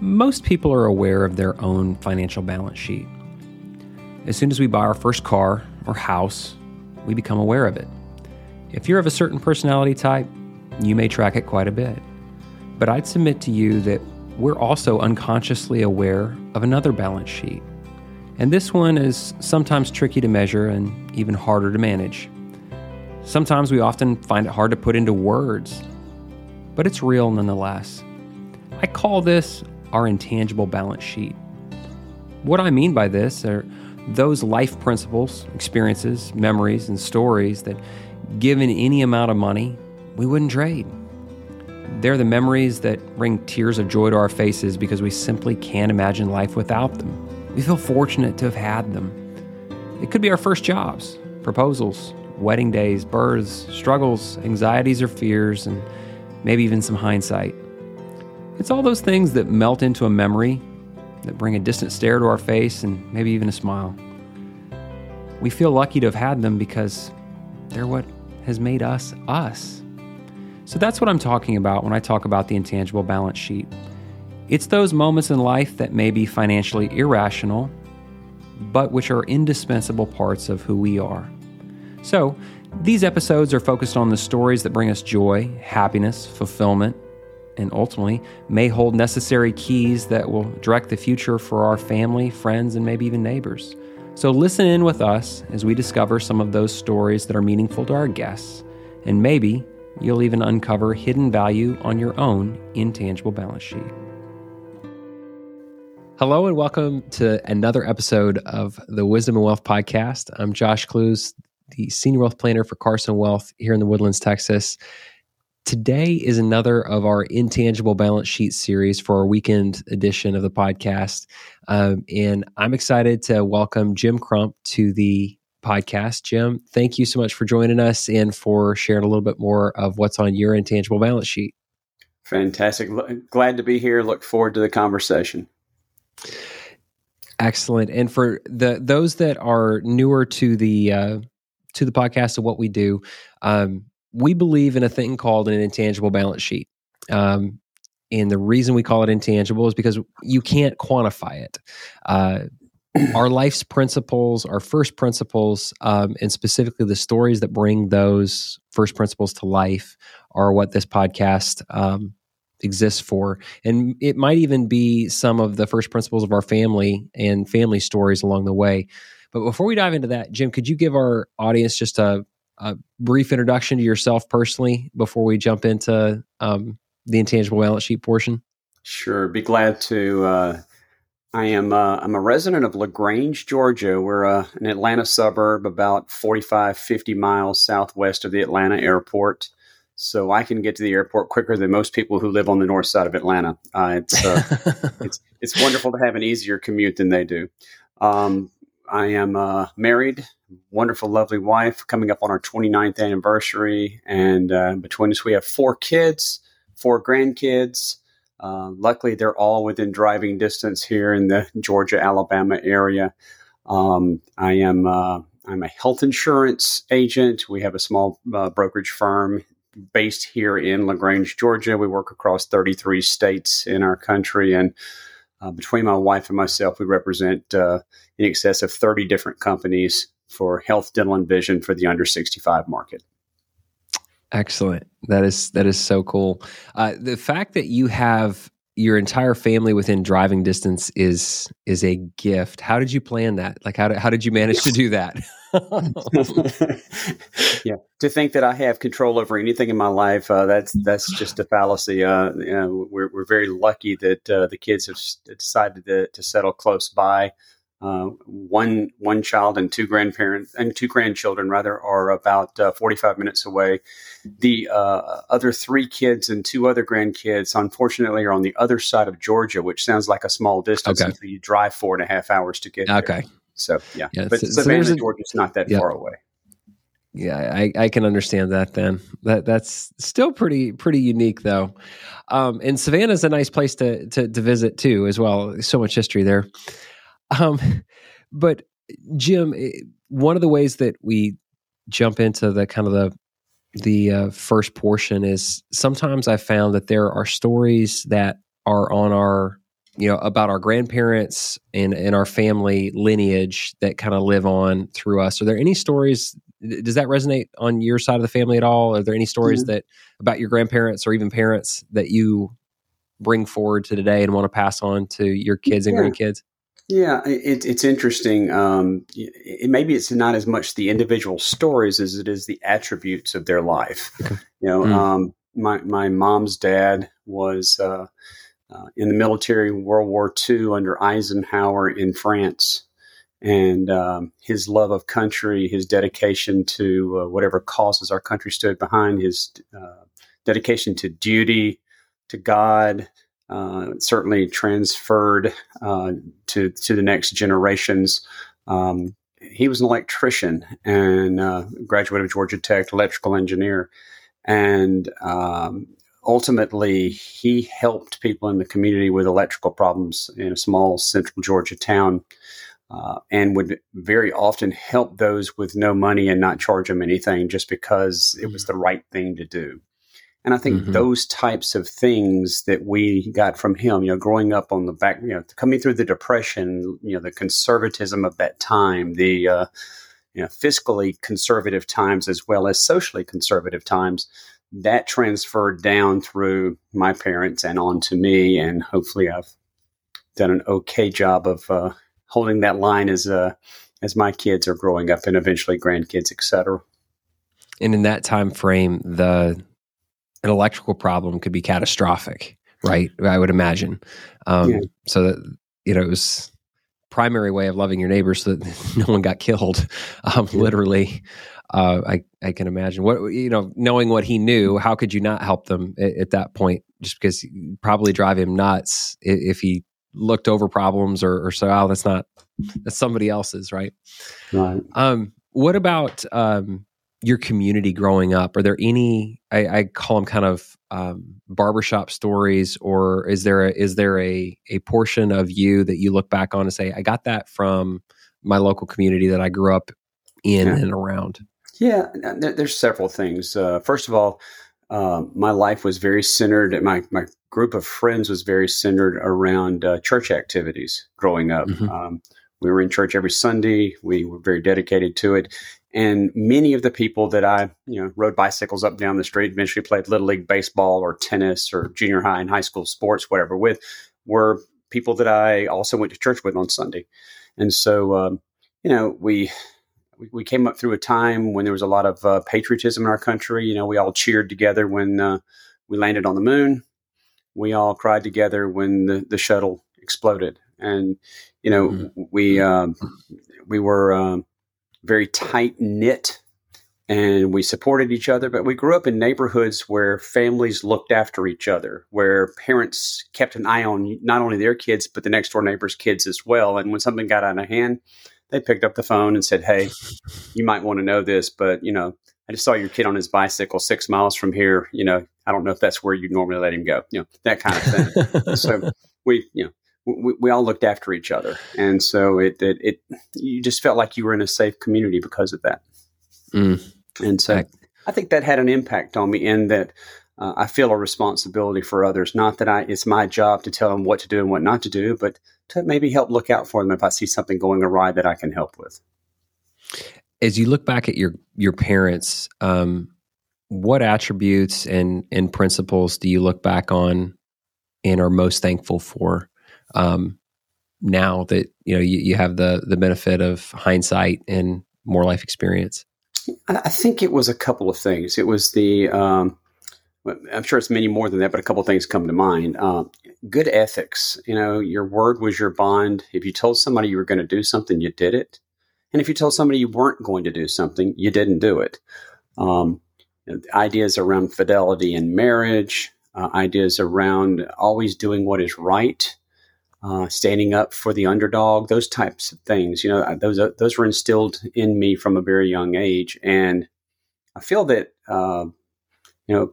most people are aware of their own financial balance sheet. As soon as we buy our first car or house, we become aware of it. If you're of a certain personality type, you may track it quite a bit. But I'd submit to you that we're also unconsciously aware of another balance sheet. And this one is sometimes tricky to measure and even harder to manage. Sometimes we often find it hard to put into words, but it's real nonetheless. I call this our intangible balance sheet. What I mean by this are those life principles, experiences, memories, and stories that, given any amount of money, we wouldn't trade. They're the memories that bring tears of joy to our faces because we simply can't imagine life without them. We feel fortunate to have had them. It could be our first jobs, proposals, wedding days, births, struggles, anxieties or fears, and maybe even some hindsight. It's all those things that melt into a memory, that bring a distant stare to our face, and maybe even a smile. We feel lucky to have had them because they're what has made us us. So that's what I'm talking about when I talk about the intangible balance sheet. It's those moments in life that may be financially irrational, but which are indispensable parts of who we are. So, these episodes are focused on the stories that bring us joy, happiness, fulfillment, and ultimately may hold necessary keys that will direct the future for our family, friends, and maybe even neighbors. So listen in with us as we discover some of those stories that are meaningful to our guests, and maybe you'll even uncover hidden value on your own intangible balance sheet. Hello, and welcome to another episode of the Wisdom and Wealth Podcast. I'm Josh Klooz, the Senior Wealth Planner for Carson Wealth here in the Woodlands, Texas. Today is another of our intangible balance sheet series for our weekend edition of the podcast. Um, and I'm excited to welcome Jim Crump to the podcast. Jim, thank you so much for joining us and for sharing a little bit more of what's on your intangible balance sheet. Fantastic. Glad to be here. Look forward to the conversation. Excellent. And for the those that are newer to the uh, to the podcast of what we do, um, we believe in a thing called an intangible balance sheet. Um, and the reason we call it intangible is because you can't quantify it. Uh, our life's principles, our first principles, um, and specifically the stories that bring those first principles to life are what this podcast um, exists for. And it might even be some of the first principles of our family and family stories along the way. But before we dive into that, Jim, could you give our audience just a a brief introduction to yourself personally before we jump into um, the intangible balance sheet portion? Sure, be glad to. Uh, I am uh, I'm a resident of LaGrange, Georgia. We're uh, an Atlanta suburb, about 45, 50 miles southwest of the Atlanta airport. So I can get to the airport quicker than most people who live on the north side of Atlanta. Uh, it's, uh, it's it's wonderful to have an easier commute than they do. Um, I am uh, married, wonderful, lovely wife, coming up on our 29th anniversary. And uh, between us, we have four kids, four grandkids. Uh, luckily, they're all within driving distance here in the Georgia, Alabama area. Um, I am uh, I'm a health insurance agent. We have a small uh, brokerage firm based here in LaGrange, Georgia. We work across 33 states in our country, and uh, between my wife and myself, we represent uh, in excess of 30 different companies for health, dental, and vision for the under 65 market. Excellent. That is that is so cool. Uh, the fact that you have your entire family within driving distance is is a gift. How did you plan that? Like how did, how did you manage to do that? yeah, to think that I have control over anything in my life, uh, that's that's just a fallacy. Uh, you know, we're we're very lucky that uh, the kids have decided to, to settle close by. Uh, one one child and two grandparents and two grandchildren rather are about uh, 45 minutes away. The uh, other three kids and two other grandkids, unfortunately, are on the other side of Georgia, which sounds like a small distance okay. until you drive four and a half hours to get okay. there. So yeah, yeah but so, Savannah, so Georgia's not that far away. Yeah, I, I can understand that. Then that that's still pretty pretty unique though. Um, and Savannah is a nice place to, to to visit too, as well. So much history there. Um, but Jim, eh, one of the ways that we jump into the kind of the the uh, first portion is sometimes I found that there are stories that are on our you know about our grandparents and and our family lineage that kind of live on through us. Are there any stories? Does that resonate on your side of the family at all? Are there any stories mm-hmm. that about your grandparents or even parents that you bring forward to today and want to pass on to your kids and yeah. grandkids? Yeah, it, it's interesting. Um, it, maybe it's not as much the individual stories as it is the attributes of their life. You know, mm. um, my my mom's dad was uh, uh, in the military World War II under Eisenhower in France, and um, his love of country, his dedication to uh, whatever causes our country stood behind, his uh, dedication to duty, to God, uh, certainly transferred uh, to to the next generations. Um, he was an electrician and uh, graduate of Georgia Tech, electrical engineer, and um, ultimately he helped people in the community with electrical problems in a small central Georgia town. Uh, and would very often help those with no money and not charge them anything just because it was mm. the right thing to do. And I think mm-hmm. those types of things that we got from him, you know, growing up on the back, you know, coming through the depression, you know, the conservatism of that time, the, uh, you know, fiscally conservative times as well as socially conservative times, that transferred down through my parents and on to me. And hopefully I've done an okay job of uh, holding that line as, uh, as my kids are growing up and eventually grandkids, et cetera. And in that time frame, the an electrical problem could be catastrophic, right? I would imagine. Um, yeah. So that you know, it was primary way of loving your neighbors so that no one got killed. Um. Literally, uh, I I can imagine what you know, knowing what he knew. How could you not help them at, at that point? Just because probably drive him nuts if, if he looked over problems or, or so. Oh, that's not that's somebody else's, right? Right. Um, what about um, your community growing up? Are there any I, I call them kind of um, barbershop stories, or is there a, is there a a portion of you that you look back on and say, I got that from my local community that I grew up in yeah. and around? Yeah, there's several things. Uh, first of all, uh, my life was very centered. My my group of friends was very centered around uh, church activities growing up. Mm-hmm. Um, we were in church every Sunday. We were very dedicated to it. And many of the people that I, you know, rode bicycles up down the street, eventually played little league baseball or tennis or junior high and high school sports, whatever, with, were people that I also went to church with on Sunday. And so, um, you know, we we came up through a time when there was a lot of uh, patriotism in our country. You know, we all cheered together when uh, we landed on the moon. We all cried together when the, the shuttle exploded, and you know, mm-hmm. we um, we were um, very tight knit and we supported each other. But we grew up in neighborhoods where families looked after each other, where parents kept an eye on not only their kids, but the next door neighbor's kids as well. And when something got out of hand, they picked up the phone and said, Hey, you might want to know this, but you know, I just saw your kid on his bicycle six miles from here. You know, I don't know if that's where you normally let him go. You know, that kind of thing. so we, you know, we, we all looked after each other, and so it, it, it you just felt like you were in a safe community because of that. Mm. And so I think that had an impact on me in that uh, I feel a responsibility for others. Not that I it's my job to tell them what to do and what not to do, but to maybe help look out for them if I see something going awry that I can help with. As you look back at your your parents, um, what attributes and and principles do you look back on and are most thankful for um, now that you know you, you have the the benefit of hindsight and more life experience? I think it was a couple of things. It was the um, I'm sure it's many more than that, but a couple of things come to mind. Uh, good ethics. You know, your word was your bond. If you told somebody you were going to do something, you did it. And if you told somebody you weren't going to do something, you didn't do it. Um, ideas around fidelity in marriage, uh, ideas around always doing what is right, uh, standing up for the underdog, those types of things. You know, those uh, those were instilled in me from a very young age, and I feel that uh, you know,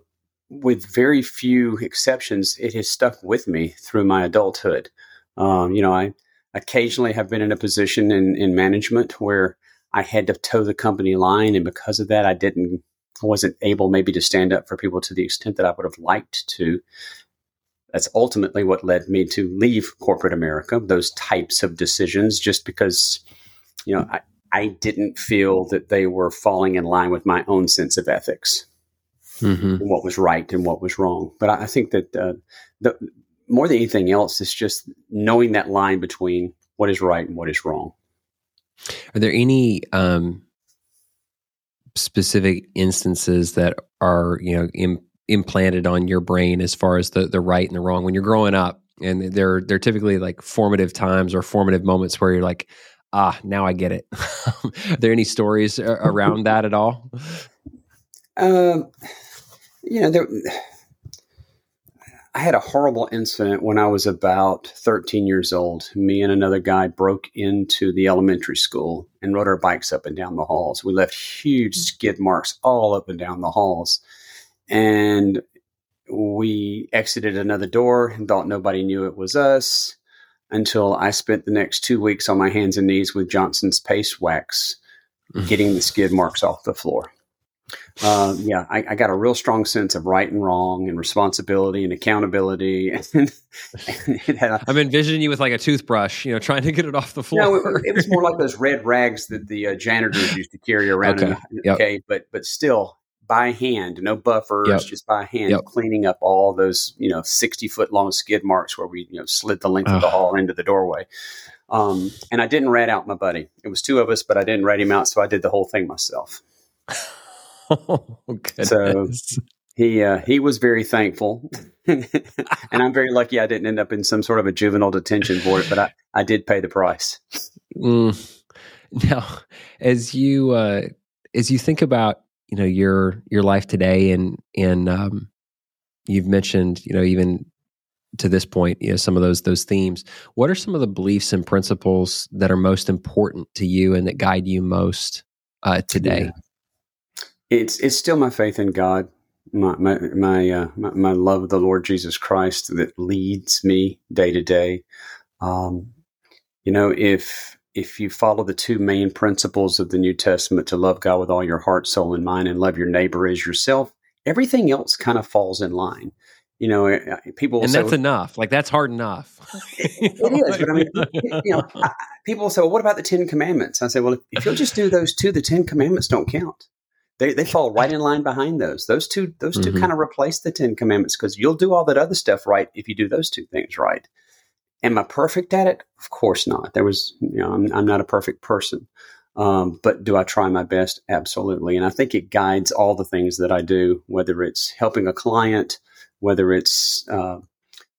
with very few exceptions, it has stuck with me through my adulthood. Um, you know, I occasionally have been in a position in, in management where I had to toe the company line, and because of that, I didn't wasn't able maybe to stand up for people to the extent that I would have liked to. That's ultimately what led me to leave corporate America, those types of decisions, just because, you know, I, I didn't feel that they were falling in line with my own sense of ethics mm-hmm. what was right and what was wrong. But I, I think that uh, the, more than anything else, it's just knowing that line between what is right and what is wrong. Are there any um, specific instances that are you know Im- implanted on your brain as far as the the right and the wrong when you're growing up? And they're they're typically like formative times or formative moments where you're like, ah, now I get it. are there any stories around that at all? Um, you know, there I had a horrible incident when I was about 13 years old. Me and another guy broke into the elementary school and rode our bikes up and down the halls. We left huge skid marks all up and down the halls. And we exited another door and thought nobody knew it was us until I spent the next two weeks on my hands and knees with Johnson's paste wax, mm. getting the skid marks off the floor uh, yeah, I, I, got a real strong sense of right and wrong and responsibility and accountability. And, and a, I'm envisioning you with like a toothbrush, you know, trying to get it off the floor. No, it, it was more like those red rags that the uh, janitors used to carry around. Okay, in, yep. okay, but but still by hand, no buffers, yep. just by hand, yep. cleaning up all those you know 60 foot long skid marks where we you know slid the length of the hall into the doorway. Um, and I didn't rat out my buddy. It was two of us, but I didn't rat him out, so I did the whole thing myself. Oh, so he uh, he was very thankful, and I'm very lucky I didn't end up in some sort of a juvenile detention for it, but I, I did pay the price. Mm. Now, as you uh, as you think about you know your your life today, and and um, you've mentioned you know even to this point you know some of those those themes. What are some of the beliefs and principles that are most important to you and that guide you most uh, today? Yeah it's it's still my faith in God, my my my, uh, my, my love of the Lord Jesus Christ that leads me day to day. Um, you know, if if you follow the two main principles of the New Testament to love God with all your heart, soul, and mind, and love your neighbor as yourself, everything else kind of falls in line. You know, eh, eh, people and say, that's enough. Like that's hard enough. it is, but I mean, you know, people say, "Well, what about the Ten Commandments?" I say, "Well, if, if you'll just do those two, the Ten Commandments don't count." They, they fall right in line behind those. Those two those 2 mm-hmm. kind of replace the Ten Commandments because you'll do all that other stuff right if you do those two things right. Am I perfect at it? Of course not. There was you know I'm, I'm not a perfect person, um, but do I try my best? Absolutely. And I think it guides all the things that I do, whether it's helping a client, whether it's uh,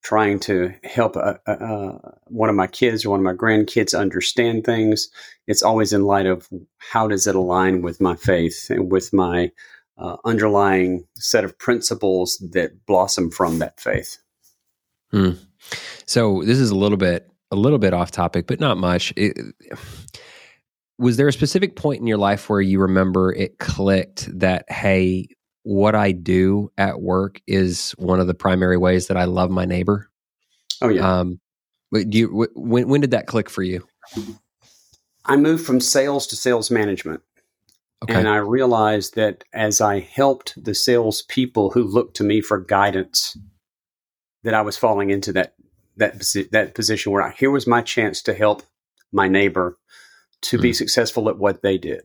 trying to help a, a, a, one of my kids or one of my grandkids understand things. It's always in light of how does it align with my faith and with my uh, underlying set of principles that blossom from that faith. Hmm. So this is a little bit a little bit off topic, but not much. It, was there a specific point in your life where you remember it clicked that hey what I do at work is one of the primary ways that I love my neighbor. Oh yeah. Um, do you when when did that click for you? I moved from sales to sales management. Okay. And I realized that as I helped the sales people who looked to me for guidance, that I was falling into that that that position where I, here was my chance to help my neighbor to mm-hmm. be hmm. successful at what they did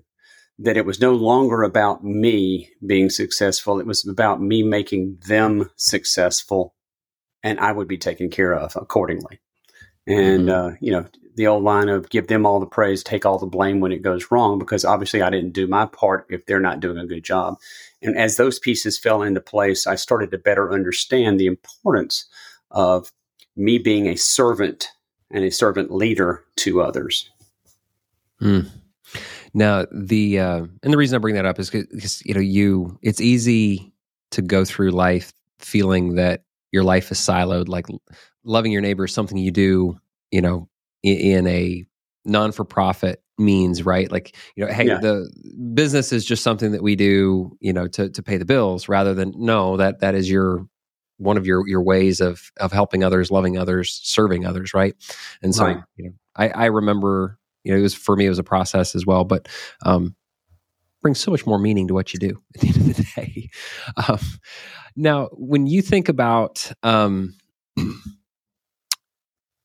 that it was no longer about me being successful. It was about me making them successful and I would be taken care of accordingly. And, mm-hmm. uh, you know, the old line of give them all the praise, take all the blame when it goes wrong, because obviously I didn't do my part if they're not doing a good job. And as those pieces fell into place, I started to better understand the importance of me being a servant and a servant leader to others. Mm. Now, the uh, and the reason I bring that up is because you know you it's easy to go through life feeling that your life is siloed. Like loving your neighbor is something you do, you know, in, in a non for profit means, right? Like you know, hey, yeah. the business is just something that we do, you know, to to pay the bills, rather than no, that that is your one of your your ways of of helping others, loving others, serving others, right? And so, right. you know, I, I remember you know, it was for me, it was a process as well, but um, brings so much more meaning to what you do at the end of the day. Um, now, when you think about, um,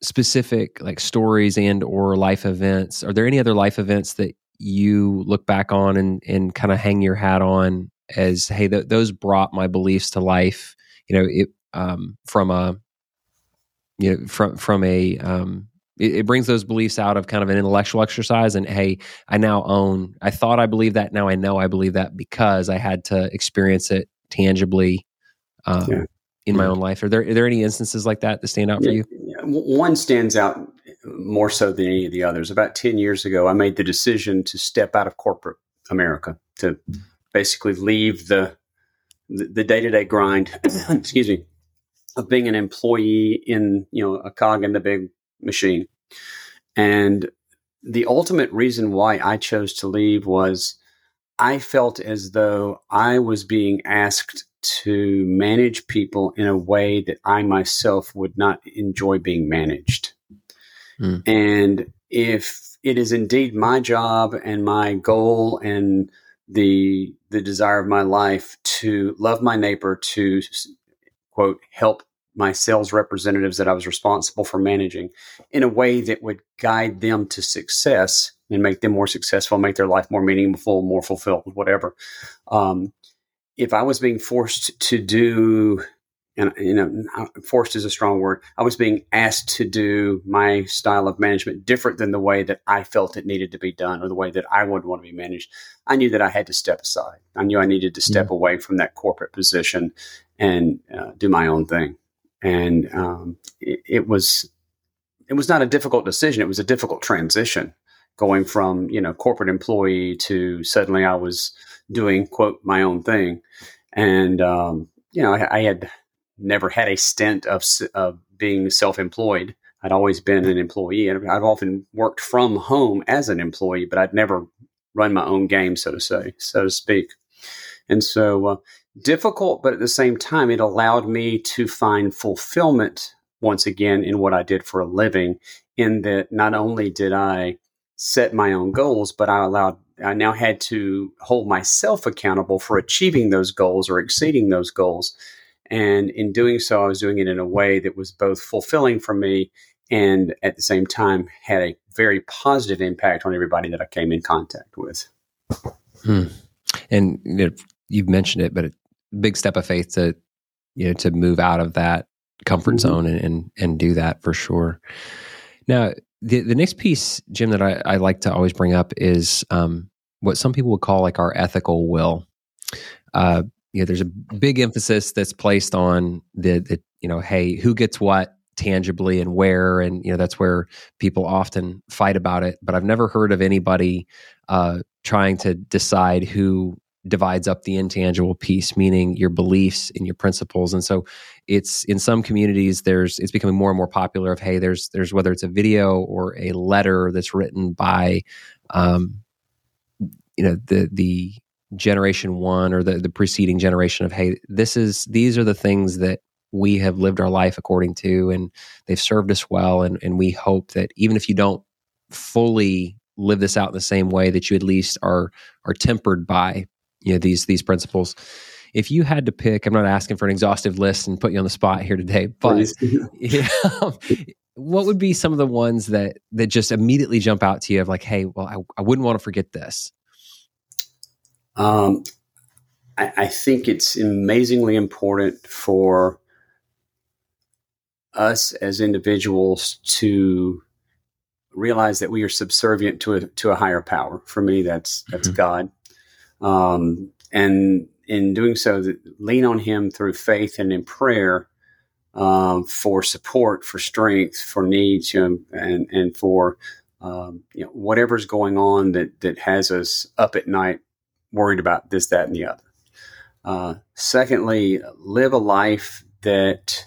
specific like stories and or life events are there any other life events that you look back on and and kind of hang your hat on as hey th- those brought my beliefs to life you know it um, from a you know from from a um, it, it, brings those beliefs out of kind of an intellectual exercise and hey i now own i thought i believed that now i know i believe that because i had to experience it tangibly um, yeah. in my own life. Are there are there any instances like that that stand out for you? one stands out more so than any of the others. About 10 years ago i made the decision to step out of corporate america to basically leave the the day-to-day grind excuse me of being an employee in you know a cog in the big machine. And the ultimate reason why I chose to leave was I felt as though I was being asked to manage people in a way that I myself would not enjoy being managed. Mm. And if it is indeed my job and my goal and the the desire of my life to love my neighbor to quote help my sales representatives that I was responsible for managing in a way that would guide them to success and make them more successful, make their life more meaningful, more fulfilled, whatever. Um, if I was being forced to do, and you know, forced is a strong word. I was being asked to do my style of management different than the way that I felt it needed to be done, or the way that I would want to be managed. I knew that I had to step aside. I knew I needed to step mm-hmm. away from that corporate position and uh, do my own thing and um, it, it, was it was not a difficult decision. It was a difficult transition going from you know corporate employee to suddenly I was doing quote my own thing, and um, you know I, I, had never had a stint of, of being self employed. I'd always been an employee, and I've often worked from home as an employee, but I'd never run my own game, so to say, so to speak. And so uh, difficult, but at the same time, it allowed me to find fulfillment once again in what I did for a living. In that, not only did I set my own goals, but I allowed, I now had to hold myself accountable for achieving those goals or exceeding those goals. And in doing so, I was doing it in a way that was both fulfilling for me and at the same time had a very positive impact on everybody that I came in contact with. Hmm. And you know, you've mentioned it, but a big step of faith to you know to move out of that comfort mm-hmm. zone and, and, and do that for sure. Now, the the next piece, Jim, that I, I like to always bring up is um, what some people would call like our ethical will. Uh, you know, there's a big emphasis that's placed on the, the you know, hey, who gets what tangibly and where, and you know, that's where people often fight about it. But I've never heard of anybody uh, trying to decide who divides up the intangible piece meaning your beliefs and your principles and so it's in some communities there's it's becoming more and more popular of hey there's there's whether it's a video or a letter that's written by um you know the the generation one or the the preceding generation of hey this is these are the things that we have lived our life according to and they've served us well and and we hope that even if you don't fully live this out in the same way that you at least are are tempered by you know these these principles. If you had to pick i'm not asking for an exhaustive list and put you on the spot here today but yeah, what would be some of the ones that that just immediately jump out to you of like hey well i, I wouldn't want to forget this um, I, I think it's amazingly important for us as individuals to realize that we are subservient to a to a higher power. For me, that's that's mm-hmm. God, um, and in doing so, lean on Him through faith and in prayer um, for support, for strength, for needs, you know, and and for um, you know whatever's going on that that has us up at night, worried about this, that, and the other. Uh, secondly, live a life that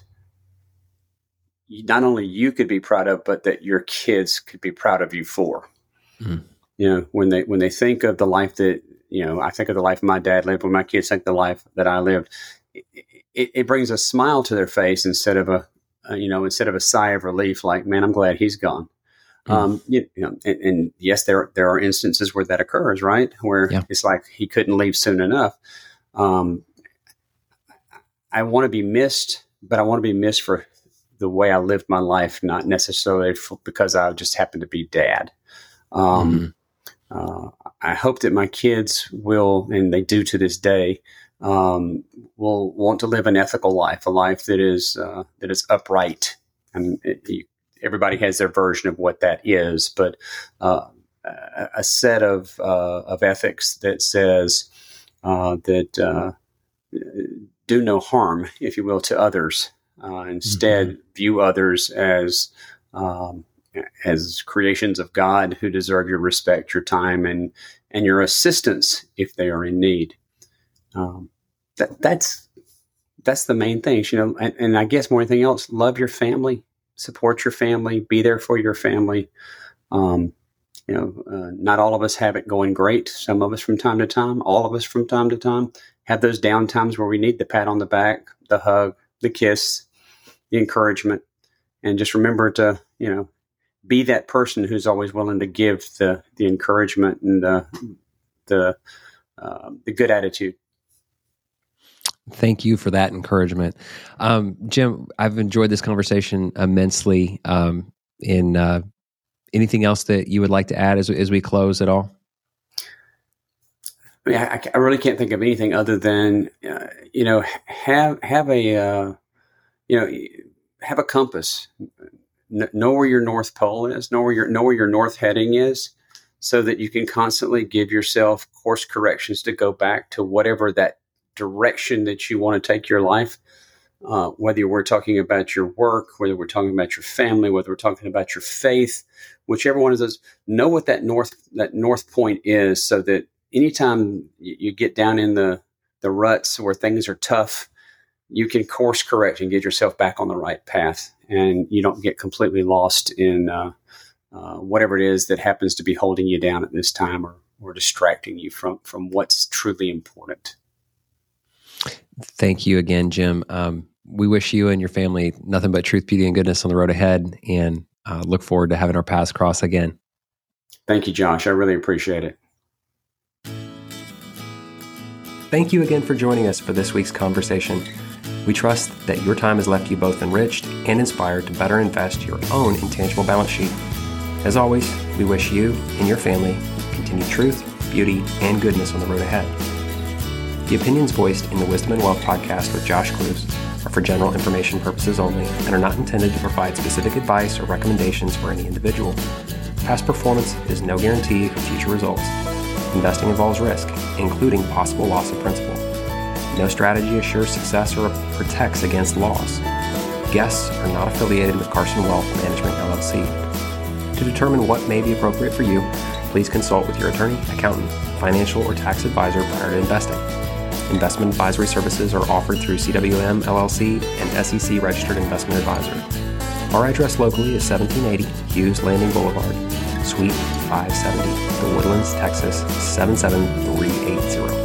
not only you could be proud of, but that your kids could be proud of you for. Mm. You know, when they when they think of the life that you know, I think of the life my dad lived. When my kids think the life that I lived, it, it, it brings a smile to their face instead of a, uh, you know, instead of a sigh of relief, like, man, I'm glad he's gone. Mm. Um, you, you know, and, and, yes, there there are instances where that occurs, right? Where yeah. it's like he couldn't leave soon enough. Um, I want to be missed, but I want to be missed for the way I lived my life, not necessarily because I just happened to be dad. Um, mm-hmm. uh, I hope that my kids will, and they do to this day, um, will want to live an ethical life, a life that is uh, that is upright. And it, you, everybody has their version of what that is, but uh, a set of uh, of ethics that says uh, that uh, do no harm, if you will, to others. Uh, instead, mm-hmm. view others as um, as creations of God who deserve your respect, your time, and and your assistance if they are in need. Um, that that's that's the main things, you know. And, and, I guess more than anything else, love your family, support your family, be there for your family. Um, you know, uh, not all of us have it going great. Some of us from time to time, all of us from time to time, have those down times where we need the pat on the back, the hug, the kiss, the encouragement, and just remember to you know be that person who's always willing to give the the encouragement and the the uh, the good attitude. Thank you for that encouragement, um, Jim. I've enjoyed this conversation immensely. Um, in uh, anything else that you would like to add as as we close at all? I, mean, I, I really can't think of anything other than uh, you know have have a uh, you know have a compass, know where your north pole is, know where your know where your north heading is, so that you can constantly give yourself course corrections to go back to whatever that direction that you want to take your life. Uh, whether we're talking about your work, whether we're talking about your family, whether we're talking about your faith, whichever one of those, know what that north that north point is, so that anytime you get down in the the ruts where things are tough, you can course correct and get yourself back on the right path, and you don't get completely lost in uh, uh, whatever it is that happens to be holding you down at this time or or distracting you from from what's truly important. Thank you again, Jim. Um, we wish you and your family nothing but truth, beauty, and goodness on the road ahead, and uh, look forward to having our paths cross again. Thank you, Josh. I really appreciate it. Thank you again for joining us for this week's conversation. We trust that your time has left you both enriched and inspired to better invest your own intangible balance sheet. As always, we wish you and your family continued truth, beauty, and goodness on the road ahead. The opinions voiced in the Wisdom and Wealth podcast with Josh Klooz are for general information purposes only and are not intended to provide specific advice or recommendations for any individual. Past performance is no guarantee of future results. Investing involves risk, including possible loss of principal. No strategy assures success or protects against loss. Guests are not affiliated with Carson Wealth Management LLC. To determine what may be appropriate for you, please consult with your attorney, accountant, financial, or tax advisor prior to investing. Investment advisory services are offered through CWM LLC and SEC registered investment advisor. Our address locally is 1780 Hughes Landing Boulevard, Suite 570, The Woodlands, Texas 77380.